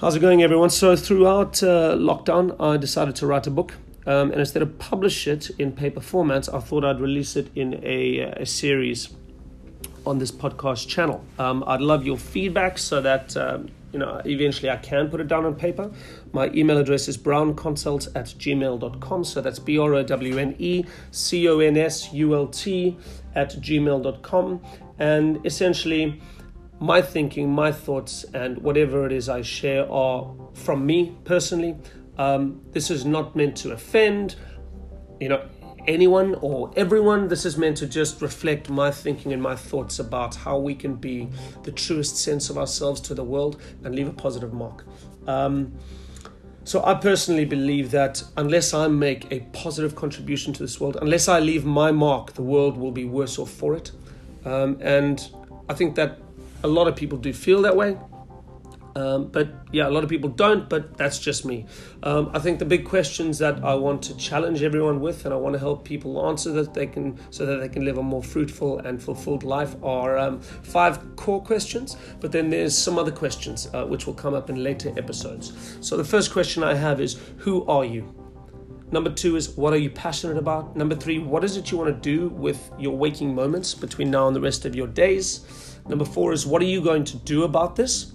How's it going, everyone? So, throughout uh, lockdown, I decided to write a book. Um, and instead of publish it in paper format, I thought I'd release it in a, a series on this podcast channel. Um, I'd love your feedback so that um, you know eventually I can put it down on paper. My email address is browneconsult at gmail.com. So that's B R O W N E C O N S U L T at gmail.com. And essentially, my thinking, my thoughts, and whatever it is I share are from me personally. Um, this is not meant to offend, you know, anyone or everyone. This is meant to just reflect my thinking and my thoughts about how we can be the truest sense of ourselves to the world and leave a positive mark. Um, so I personally believe that unless I make a positive contribution to this world, unless I leave my mark, the world will be worse off for it. Um, and I think that a lot of people do feel that way. Um, but yeah, a lot of people don't, but that's just me. Um, I think the big questions that I want to challenge everyone with, and I want to help people answer that they can, so that they can live a more fruitful and fulfilled life, are um, five core questions. But then there's some other questions uh, which will come up in later episodes. So the first question I have is, who are you? Number two is, what are you passionate about? Number three, what is it you want to do with your waking moments between now and the rest of your days? Number four is, what are you going to do about this?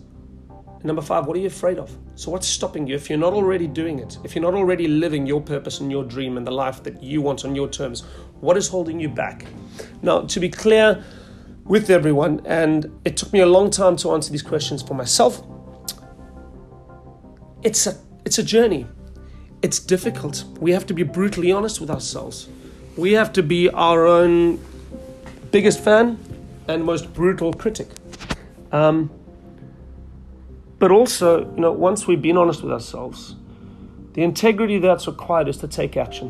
And number five, what are you afraid of? So, what's stopping you if you're not already doing it? If you're not already living your purpose and your dream and the life that you want on your terms, what is holding you back? Now, to be clear with everyone, and it took me a long time to answer these questions for myself, it's a, it's a journey. It's difficult. We have to be brutally honest with ourselves. We have to be our own biggest fan and most brutal critic. Um, but also, you know, once we've been honest with ourselves, the integrity that's required is to take action.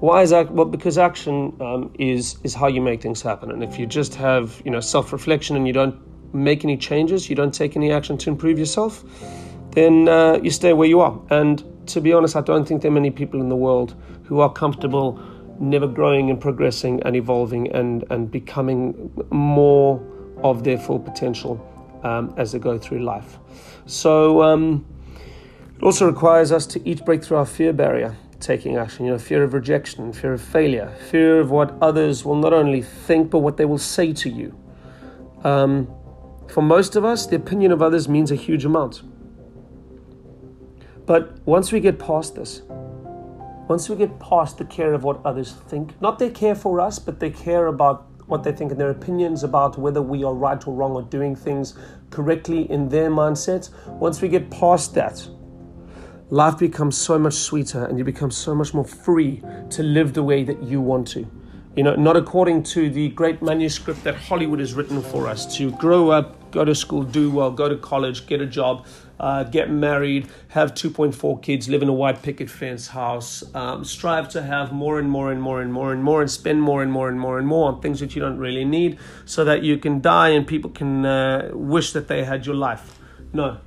Why is that? Well, because action um, is is how you make things happen. And if you just have you know self reflection and you don't make any changes, you don't take any action to improve yourself, then uh, you stay where you are. And to be honest, I don't think there are many people in the world who are comfortable never growing and progressing and evolving and and becoming more of their full potential um, as they go through life. So um, it also requires us to each break through our fear barrier, taking action. You know, fear of rejection, fear of failure, fear of what others will not only think but what they will say to you. Um, for most of us, the opinion of others means a huge amount. But once we get past this, once we get past the care of what others think, not their care for us, but they care about what they think and their opinions about whether we are right or wrong or doing things correctly in their mindset, once we get past that, life becomes so much sweeter and you become so much more free to live the way that you want to. You know, not according to the great manuscript that Hollywood has written for us to grow up, go to school, do well, go to college, get a job, uh, get married, have 2.4 kids, live in a white picket fence house, um, strive to have more and more and more and more and more, and spend more and more and more and more on things that you don't really need so that you can die and people can uh, wish that they had your life. No.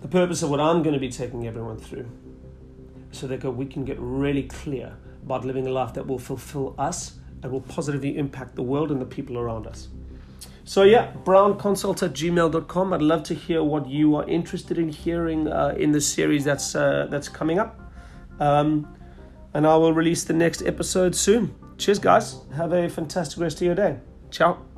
The purpose of what I'm going to be taking everyone through so that we can get really clear about living a life that will fulfill us and will positively impact the world and the people around us. So yeah, browneconsult at gmail.com. I'd love to hear what you are interested in hearing uh, in the series that's uh, that's coming up. Um, and I will release the next episode soon. Cheers, guys. Have a fantastic rest of your day. Ciao.